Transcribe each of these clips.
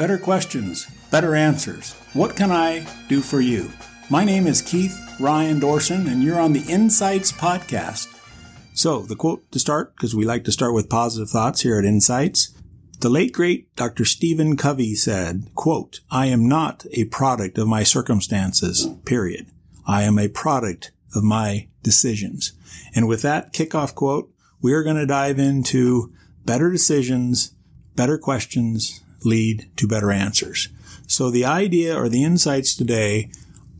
better questions, better answers. What can I do for you? My name is Keith Ryan Dorson, and you're on the Insights Podcast. So, the quote to start, because we like to start with positive thoughts here at Insights. The late great Dr. Stephen Covey said, quote, I am not a product of my circumstances, period. I am a product of my decisions. And with that kickoff quote, we are going to dive into better decisions, better questions lead to better answers. So the idea or the insights today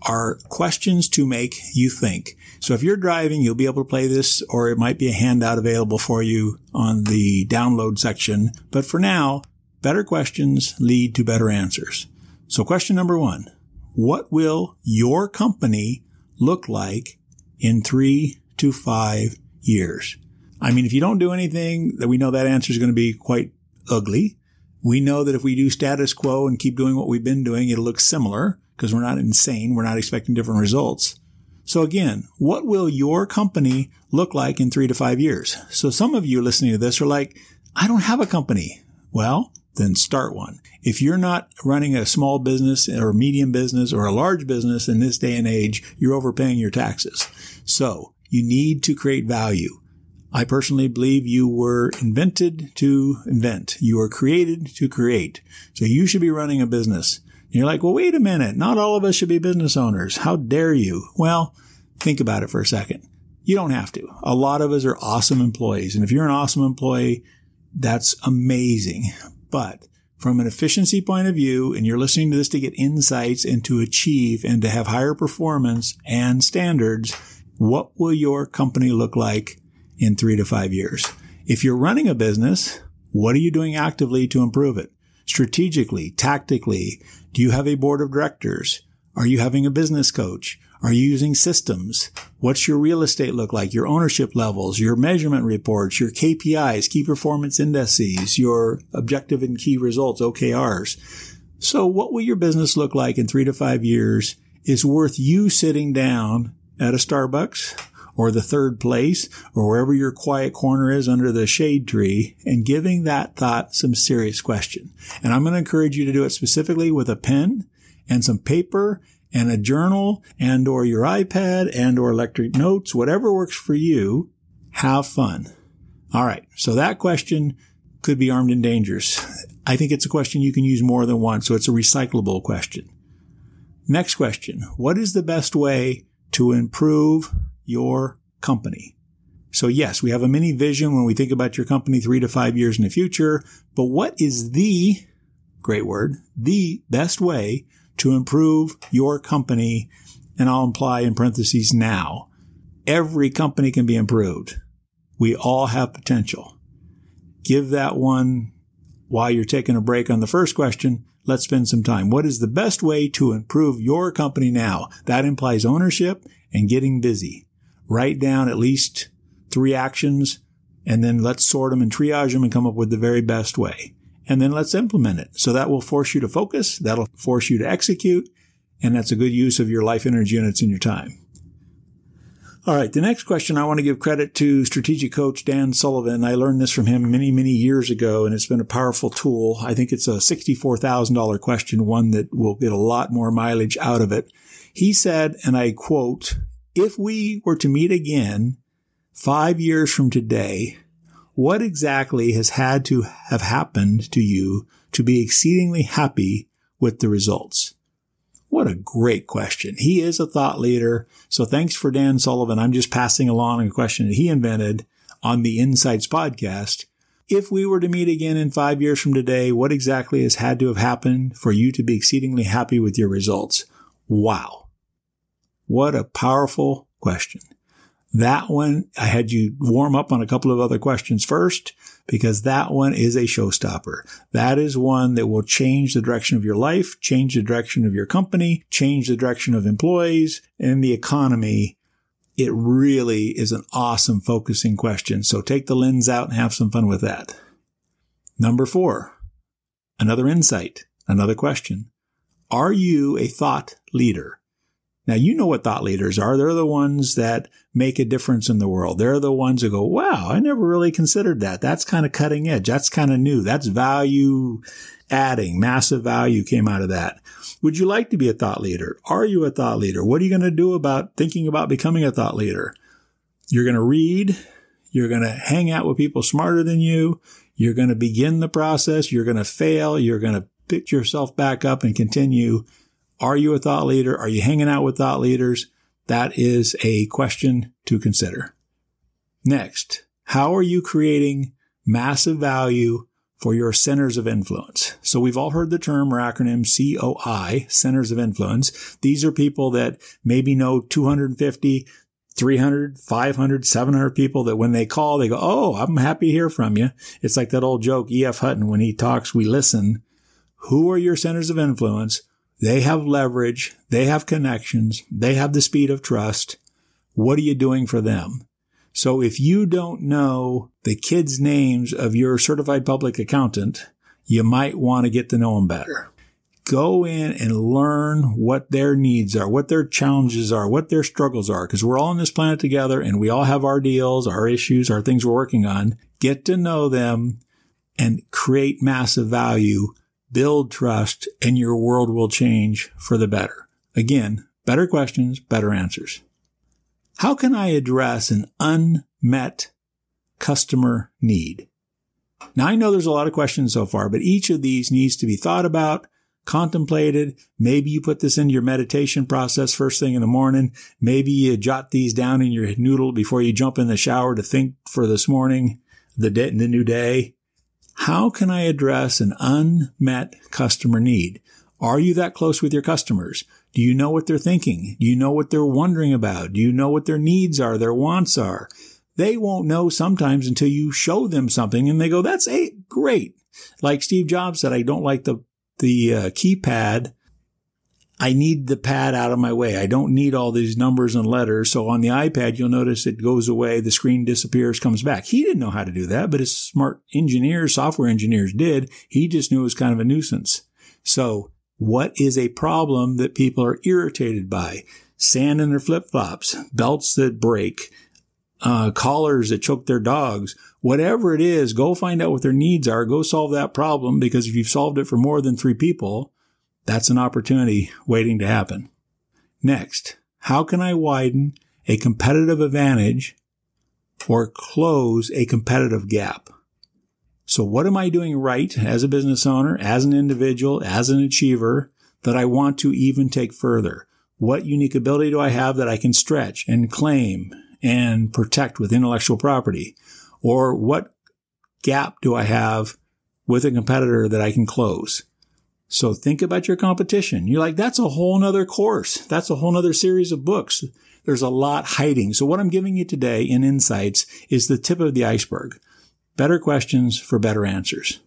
are questions to make you think. So if you're driving, you'll be able to play this or it might be a handout available for you on the download section. But for now, better questions lead to better answers. So question number one, what will your company look like in three to five years? I mean, if you don't do anything, that we know that answer is going to be quite ugly. We know that if we do status quo and keep doing what we've been doing, it'll look similar because we're not insane. We're not expecting different results. So again, what will your company look like in three to five years? So some of you listening to this are like, I don't have a company. Well, then start one. If you're not running a small business or medium business or a large business in this day and age, you're overpaying your taxes. So you need to create value. I personally believe you were invented to invent. You were created to create. So you should be running a business. And you're like, well, wait a minute. Not all of us should be business owners. How dare you? Well, think about it for a second. You don't have to. A lot of us are awesome employees. And if you're an awesome employee, that's amazing. But from an efficiency point of view, and you're listening to this to get insights and to achieve and to have higher performance and standards, what will your company look like in three to five years. If you're running a business, what are you doing actively to improve it? Strategically, tactically, do you have a board of directors? Are you having a business coach? Are you using systems? What's your real estate look like? Your ownership levels, your measurement reports, your KPIs, key performance indices, your objective and key results, OKRs. So what will your business look like in three to five years is worth you sitting down at a Starbucks or the third place or wherever your quiet corner is under the shade tree and giving that thought some serious question. And I'm going to encourage you to do it specifically with a pen and some paper and a journal and or your iPad and or electric notes, whatever works for you. Have fun. All right. So that question could be armed and dangerous. I think it's a question you can use more than once. So it's a recyclable question. Next question. What is the best way to improve your company. So yes, we have a mini vision when we think about your company three to five years in the future, but what is the, great word, the best way to improve your company? And I'll imply in parentheses now, every company can be improved. We all have potential. Give that one while you're taking a break on the first question. Let's spend some time. What is the best way to improve your company now? That implies ownership and getting busy write down at least three actions and then let's sort them and triage them and come up with the very best way. And then let's implement it. So that will force you to focus. That'll force you to execute. And that's a good use of your life energy units and your time. All right. The next question, I want to give credit to strategic coach Dan Sullivan. I learned this from him many, many years ago, and it's been a powerful tool. I think it's a $64,000 question, one that will get a lot more mileage out of it. He said, and I quote, if we were to meet again five years from today, what exactly has had to have happened to you to be exceedingly happy with the results? What a great question. He is a thought leader. So thanks for Dan Sullivan. I'm just passing along a question that he invented on the Insights podcast. If we were to meet again in five years from today, what exactly has had to have happened for you to be exceedingly happy with your results? Wow. What a powerful question. That one, I had you warm up on a couple of other questions first because that one is a showstopper. That is one that will change the direction of your life, change the direction of your company, change the direction of employees and the economy. It really is an awesome focusing question. So take the lens out and have some fun with that. Number four, another insight, another question. Are you a thought leader? Now, you know what thought leaders are. They're the ones that make a difference in the world. They're the ones that go, wow, I never really considered that. That's kind of cutting edge. That's kind of new. That's value adding. Massive value came out of that. Would you like to be a thought leader? Are you a thought leader? What are you going to do about thinking about becoming a thought leader? You're going to read. You're going to hang out with people smarter than you. You're going to begin the process. You're going to fail. You're going to pick yourself back up and continue. Are you a thought leader? Are you hanging out with thought leaders? That is a question to consider. Next, how are you creating massive value for your centers of influence? So we've all heard the term or acronym COI, centers of influence. These are people that maybe know 250, 300, 500, 700 people that when they call, they go, Oh, I'm happy to hear from you. It's like that old joke, E.F. Hutton, when he talks, we listen. Who are your centers of influence? They have leverage. They have connections. They have the speed of trust. What are you doing for them? So if you don't know the kids' names of your certified public accountant, you might want to get to know them better go in and learn what their needs are, what their challenges are, what their struggles are, because we're all on this planet together and we all have our deals, our issues, our things we're working on. Get to know them and create massive value, build trust, and your world will change for the better. Again, better questions, better answers. How can I address an unmet customer need? Now I know there's a lot of questions so far, but each of these needs to be thought about, contemplated. Maybe you put this into your meditation process first thing in the morning. Maybe you jot these down in your noodle before you jump in the shower to think for this morning, the day, and the new day. How can I address an unmet customer need? Are you that close with your customers? Do you know what they're thinking? Do you know what they're wondering about? Do you know what their needs are, their wants are? They won't know sometimes until you show them something and they go, that's a great. Like Steve Jobs said, I don't like the the uh, keypad, I need the pad out of my way. I don't need all these numbers and letters. So on the iPad, you'll notice it goes away, the screen disappears, comes back. He didn't know how to do that, but his smart engineers, software engineers did. He just knew it was kind of a nuisance. So what is a problem that people are irritated by? Sand in their flip flops, belts that break, uh, collars that choke their dogs, whatever it is, go find out what their needs are. Go solve that problem because if you've solved it for more than three people, that's an opportunity waiting to happen. Next, how can I widen a competitive advantage or close a competitive gap? So what am I doing right as a business owner, as an individual, as an achiever that I want to even take further? What unique ability do I have that I can stretch and claim and protect with intellectual property? Or what gap do I have with a competitor that I can close? So think about your competition. You're like, that's a whole nother course. That's a whole nother series of books. There's a lot hiding. So what I'm giving you today in insights is the tip of the iceberg. Better questions for better answers.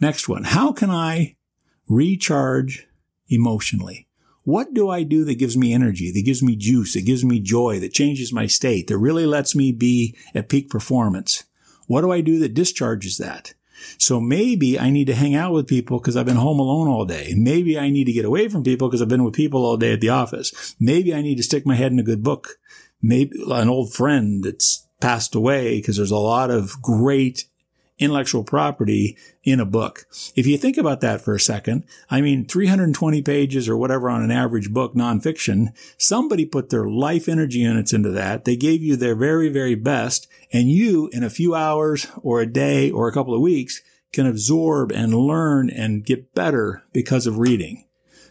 Next one. How can I recharge emotionally? What do I do that gives me energy, that gives me juice, that gives me joy, that changes my state, that really lets me be at peak performance? What do I do that discharges that? So maybe I need to hang out with people because I've been home alone all day. Maybe I need to get away from people because I've been with people all day at the office. Maybe I need to stick my head in a good book. Maybe an old friend that's passed away because there's a lot of great intellectual property in a book. If you think about that for a second, I mean, 320 pages or whatever on an average book, nonfiction, somebody put their life energy units into that. They gave you their very, very best. And you, in a few hours or a day or a couple of weeks, can absorb and learn and get better because of reading.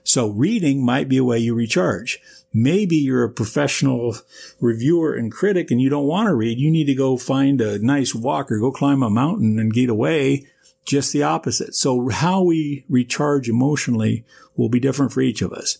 So reading might be a way you recharge. Maybe you're a professional reviewer and critic and you don't want to read. You need to go find a nice walk or go climb a mountain and get away. Just the opposite. So how we recharge emotionally will be different for each of us.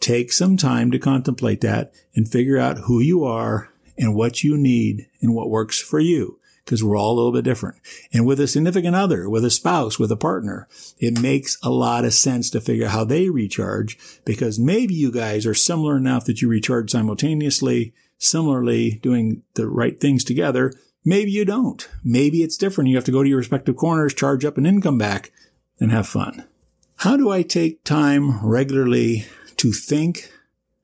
Take some time to contemplate that and figure out who you are and what you need and what works for you because we're all a little bit different. And with a significant other, with a spouse, with a partner, it makes a lot of sense to figure out how they recharge because maybe you guys are similar enough that you recharge simultaneously, similarly doing the right things together. Maybe you don't. Maybe it's different. You have to go to your respective corners, charge up an income back and have fun. How do I take time regularly to think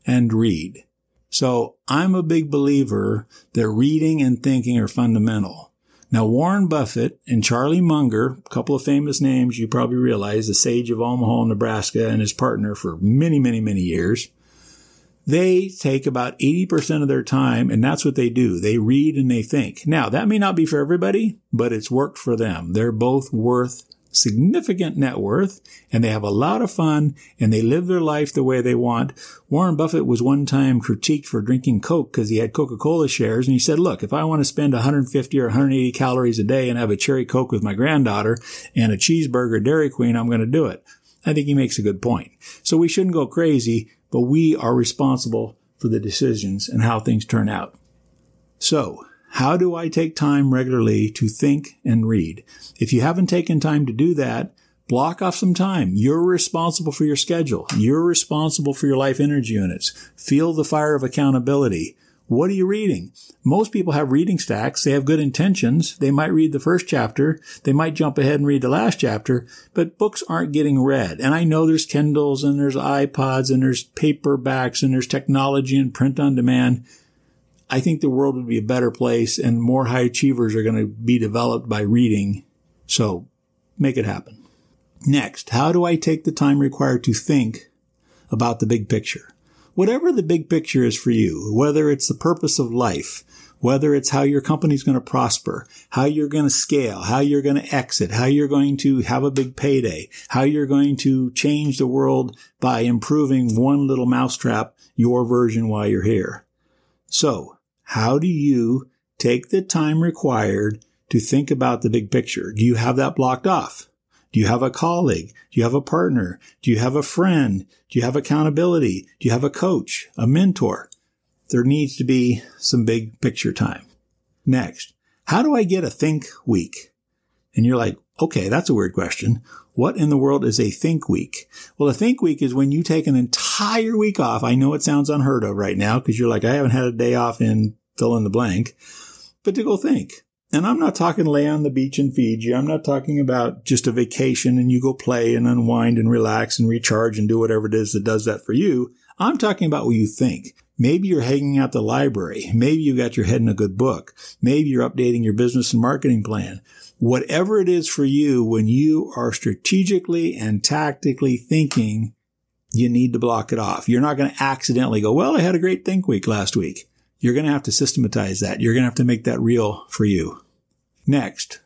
and read. So I'm a big believer that reading and thinking are fundamental. Now, Warren Buffett and Charlie Munger, a couple of famous names you probably realize, the sage of Omaha, Nebraska, and his partner for many, many, many years, they take about 80% of their time, and that's what they do. They read and they think. Now, that may not be for everybody, but it's worked for them. They're both worth significant net worth and they have a lot of fun and they live their life the way they want. Warren Buffett was one time critiqued for drinking Coke because he had Coca-Cola shares and he said, look, if I want to spend 150 or 180 calories a day and have a cherry Coke with my granddaughter and a cheeseburger Dairy Queen, I'm going to do it. I think he makes a good point. So we shouldn't go crazy, but we are responsible for the decisions and how things turn out. So how do I take time regularly to think and read? If you haven't taken time to do that, block off some time. You're responsible for your schedule. You're responsible for your life energy units. Feel the fire of accountability. What are you reading? Most people have reading stacks. They have good intentions. They might read the first chapter. They might jump ahead and read the last chapter, but books aren't getting read. And I know there's Kindles and there's iPods and there's paperbacks and there's technology and print on demand. I think the world would be a better place and more high achievers are going to be developed by reading. So make it happen. Next, how do I take the time required to think about the big picture? Whatever the big picture is for you, whether it's the purpose of life, whether it's how your company's going to prosper, how you're going to scale, how you're going to exit, how you're going to have a big payday, how you're going to change the world by improving one little mousetrap, your version while you're here. So how do you take the time required to think about the big picture? Do you have that blocked off? Do you have a colleague? Do you have a partner? Do you have a friend? Do you have accountability? Do you have a coach, a mentor? There needs to be some big picture time. Next, how do I get a think week? And you're like, okay, that's a weird question. What in the world is a think week? Well, a think week is when you take an entire week off. I know it sounds unheard of right now because you're like, I haven't had a day off in fill in the blank, but to go think. And I'm not talking lay on the beach in Fiji. I'm not talking about just a vacation and you go play and unwind and relax and recharge and do whatever it is that does that for you. I'm talking about what you think. Maybe you're hanging out the library. Maybe you got your head in a good book. Maybe you're updating your business and marketing plan whatever it is for you, when you are strategically and tactically thinking, you need to block it off. You're not going to accidentally go, well, I had a great think week last week. You're going to have to systematize that. You're going to have to make that real for you. Next,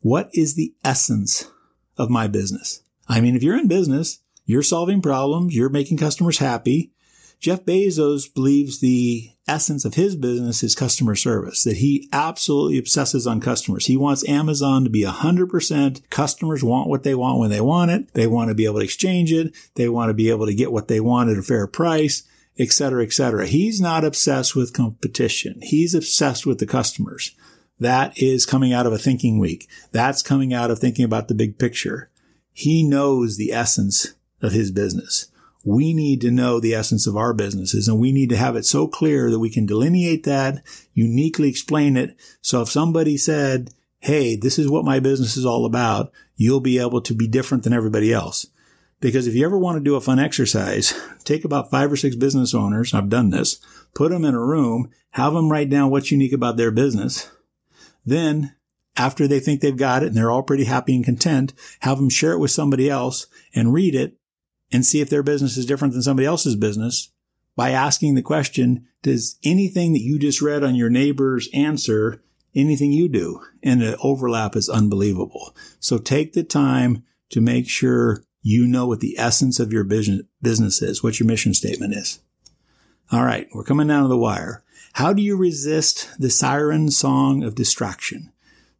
what is the essence of my business? I mean, if you're in business, you're solving problems, you're making customers happy, Jeff Bezos believes the essence of his business is customer service, that he absolutely obsesses on customers. He wants Amazon to be 100% customers want what they want when they want it. They want to be able to exchange it. They want to be able to get what they want at a fair price, et cetera, et cetera. He's not obsessed with competition. He's obsessed with the customers. That is coming out of a thinking week. That's coming out of thinking about the big picture. He knows the essence of his business we need to know the essence of our businesses and we need to have it so clear that we can delineate that, uniquely explain it. So if somebody said, Hey, this is what my business is all about, you'll be able to be different than everybody else. Because if you ever want to do a fun exercise, take about five or six business owners. I've done this. Put them in a room, have them write down what's unique about their business. Then after they think they've got it and they're all pretty happy and content, have them share it with somebody else and read it and see if their business is different than somebody else's business by asking the question, does anything that you just read on your neighbor's answer anything you do? And the overlap is unbelievable. So take the time to make sure you know what the essence of your business is, what your mission statement is. All right. We're coming down to the wire. How do you resist the siren song of distraction?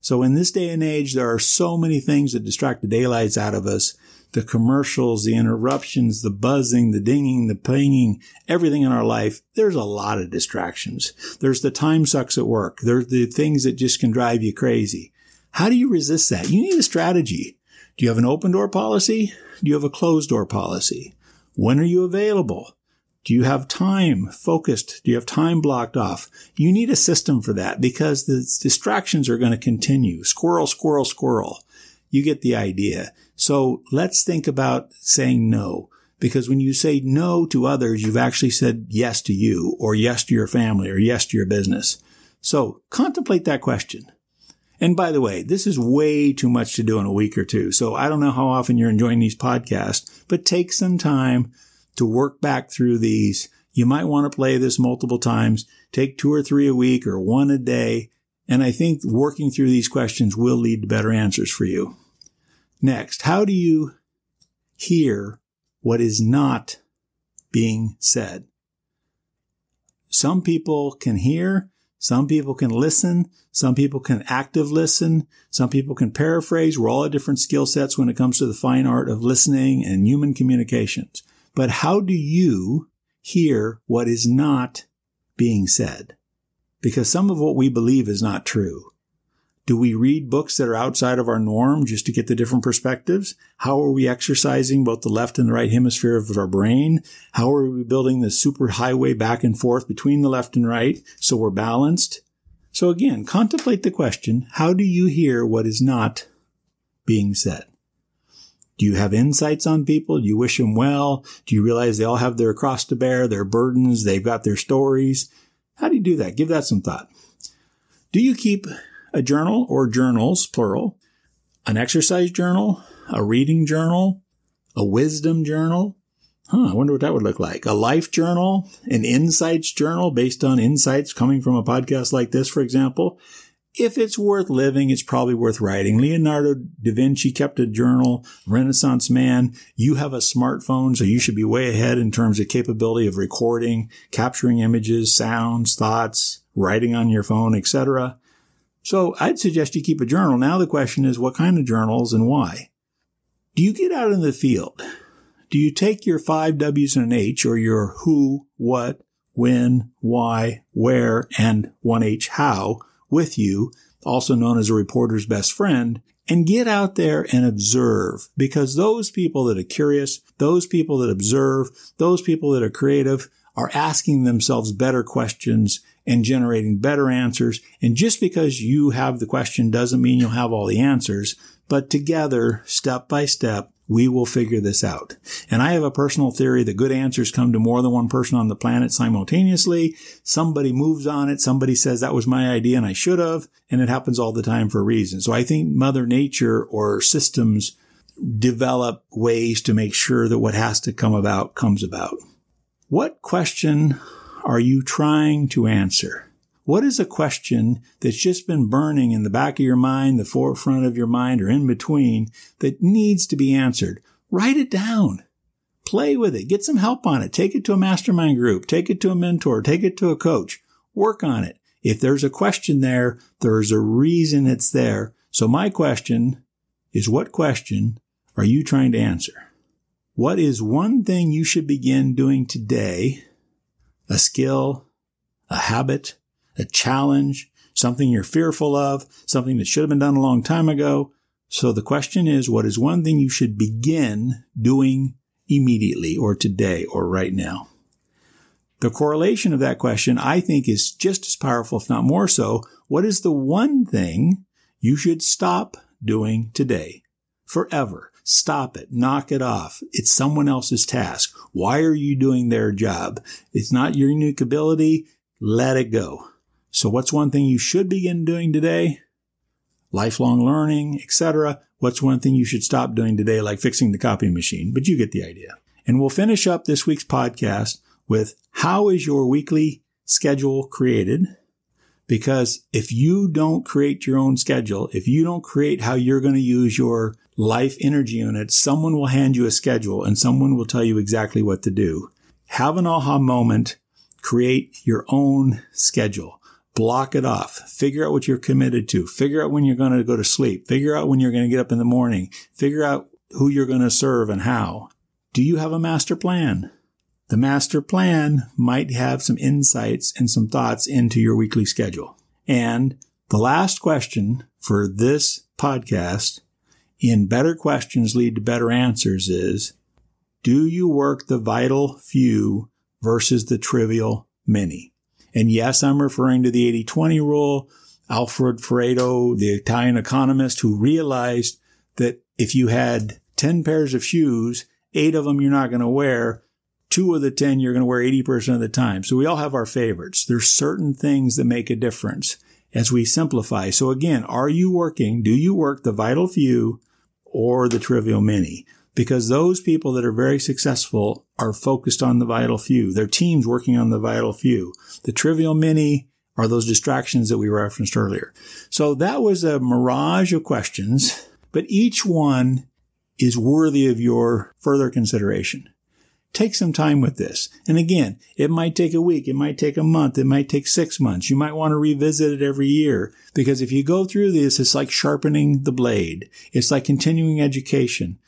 So in this day and age, there are so many things that distract the daylights out of us the commercials, the interruptions, the buzzing, the dinging, the pinging, everything in our life, there's a lot of distractions. There's the time sucks at work. There's the things that just can drive you crazy. How do you resist that? You need a strategy. Do you have an open door policy? Do you have a closed door policy? When are you available? Do you have time focused? Do you have time blocked off? You need a system for that because the distractions are going to continue. Squirrel, squirrel, squirrel. You get the idea. So let's think about saying no. Because when you say no to others, you've actually said yes to you or yes to your family or yes to your business. So contemplate that question. And by the way, this is way too much to do in a week or two. So I don't know how often you're enjoying these podcasts, but take some time to work back through these. You might want to play this multiple times. Take two or three a week or one a day. And I think working through these questions will lead to better answers for you. Next, how do you hear what is not being said? Some people can hear some people can listen. Some people can active listen. Some people can paraphrase. We're all at different skill sets when it comes to the fine art of listening and human communications. But how do you hear what is not being said? Because some of what we believe is not true. Do we read books that are outside of our norm just to get the different perspectives? How are we exercising both the left and the right hemisphere of our brain? How are we building the super highway back and forth between the left and right so we're balanced? So again, contemplate the question, how do you hear what is not being said? Do you have insights on people? Do you wish them well? Do you realize they all have their cross to bear, their burdens, they've got their stories? How do you do that? Give that some thought. Do you keep a journal or journals, plural, an exercise journal, a reading journal, a wisdom journal. Huh, I wonder what that would look like. A life journal, an insights journal based on insights coming from a podcast like this, for example. If it's worth living, it's probably worth writing. Leonardo da Vinci kept a journal, Renaissance man. You have a smartphone, so you should be way ahead in terms of capability of recording, capturing images, sounds, thoughts, writing on your phone, etc. So I'd suggest you keep a journal. Now the question is what kind of journals and why? Do you get out in the field? Do you take your five W's and an H or your who, what, when, why, where, and one H how with you, also known as a reporter's best friend, and get out there and observe because those people that are curious, those people that observe, those people that are creative are asking themselves better questions and generating better answers. And just because you have the question doesn't mean you'll have all the answers, but together, step by step, we will figure this out. And I have a personal theory that good answers come to more than one person on the planet simultaneously. Somebody moves on it. Somebody says that was my idea and I should have. And it happens all the time for a reason. So I think mother nature or systems develop ways to make sure that what has to come about comes about. What question are you trying to answer? What is a question that's just been burning in the back of your mind, the forefront of your mind, or in between that needs to be answered? Write it down. Play with it. Get some help on it. Take it to a mastermind group. Take it to a mentor. Take it to a coach. Work on it. If there's a question there, there's a reason it's there. So my question is what question are you trying to answer? What is one thing you should begin doing today a skill, a habit, a challenge, something you're fearful of, something that should have been done a long time ago. So the question is, what is one thing you should begin doing immediately or today or right now? The correlation of that question, I think, is just as powerful, if not more so. What is the one thing you should stop doing today forever? Stop it. Knock it off. It's someone else's task. Why are you doing their job? It's not your unique ability. Let it go. So what's one thing you should begin doing today? Lifelong learning, etc. What's one thing you should stop doing today, like fixing the copy machine? But you get the idea. And we'll finish up this week's podcast with how is your weekly schedule created? Because if you don't create your own schedule, if you don't create how you're going to use your life energy unit, someone will hand you a schedule and someone will tell you exactly what to do. Have an aha moment. Create your own schedule. Block it off. Figure out what you're committed to. Figure out when you're going to go to sleep. Figure out when you're going to get up in the morning. Figure out who you're going to serve and how. Do you have a master plan? The master plan might have some insights and some thoughts into your weekly schedule. And the last question for this podcast in better questions lead to better answers is, do you work the vital few versus the trivial many? And yes, I'm referring to the 80-20 rule. Alfred Pareto, the Italian economist who realized that if you had 10 pairs of shoes eight of them you're not going to wear. Two of the 10 you're going to wear 80% of the time. So we all have our favorites. There's certain things that make a difference as we simplify. So again, are you working? Do you work the vital few or the trivial many? Because those people that are very successful are focused on the vital few. Their team's working on the vital few. The trivial many are those distractions that we referenced earlier. So that was a mirage of questions, but each one is worthy of your further consideration. Take some time with this. And again, it might take a week. It might take a month. It might take six months. You might want to revisit it every year because if you go through this, it's like sharpening the blade. It's like continuing education.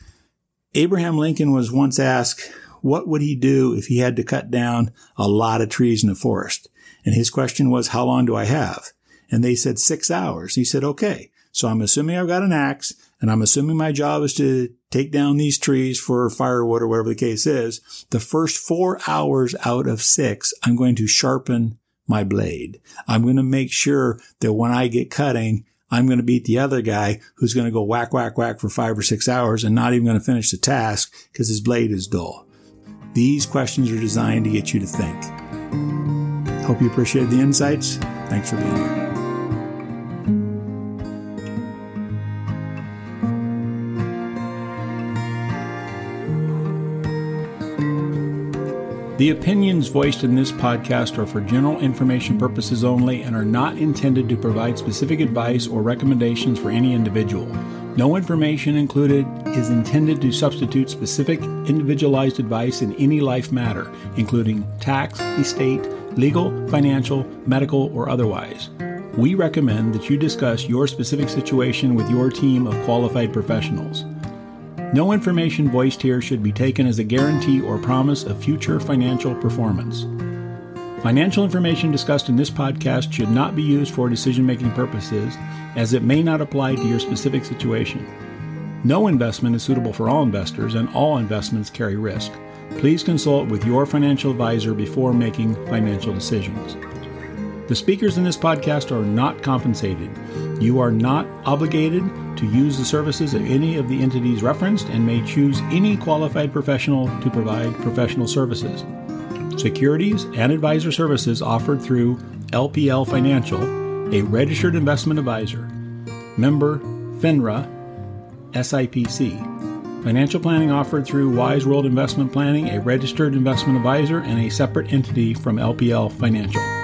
Abraham Lincoln was once asked, what would he do if he had to cut down a lot of trees in a forest? And his question was, how long do I have? And they said six hours. He said, okay. So I'm assuming I've got an axe and I'm assuming my job is to take down these trees for firewood or whatever the case is. The first four hours out of six, I'm going to sharpen my blade. I'm going to make sure that when I get cutting, I'm going to beat the other guy who's going to go whack, whack, whack for five or six hours and not even going to finish the task because his blade is dull. These questions are designed to get you to think. Hope you appreciate the insights. Thanks for being here. The opinions voiced in this podcast are for general information purposes only and are not intended to provide specific advice or recommendations for any individual. No information included is intended to substitute specific individualized advice in any life matter, including tax, estate, legal, financial, medical, or otherwise. We recommend that you discuss your specific situation with your team of qualified professionals. No information voiced here should be taken as a guarantee or promise of future financial performance. Financial information discussed in this podcast should not be used for decision making purposes, as it may not apply to your specific situation. No investment is suitable for all investors, and all investments carry risk. Please consult with your financial advisor before making financial decisions. The speakers in this podcast are not compensated. You are not obligated to use the services of any of the entities referenced and may choose any qualified professional to provide professional services. Securities and advisor services offered through LPL Financial, a registered investment advisor. Member FINRA SIPC. Financial planning offered through Wise World Investment Planning, a registered investment advisor and a separate entity from LPL Financial.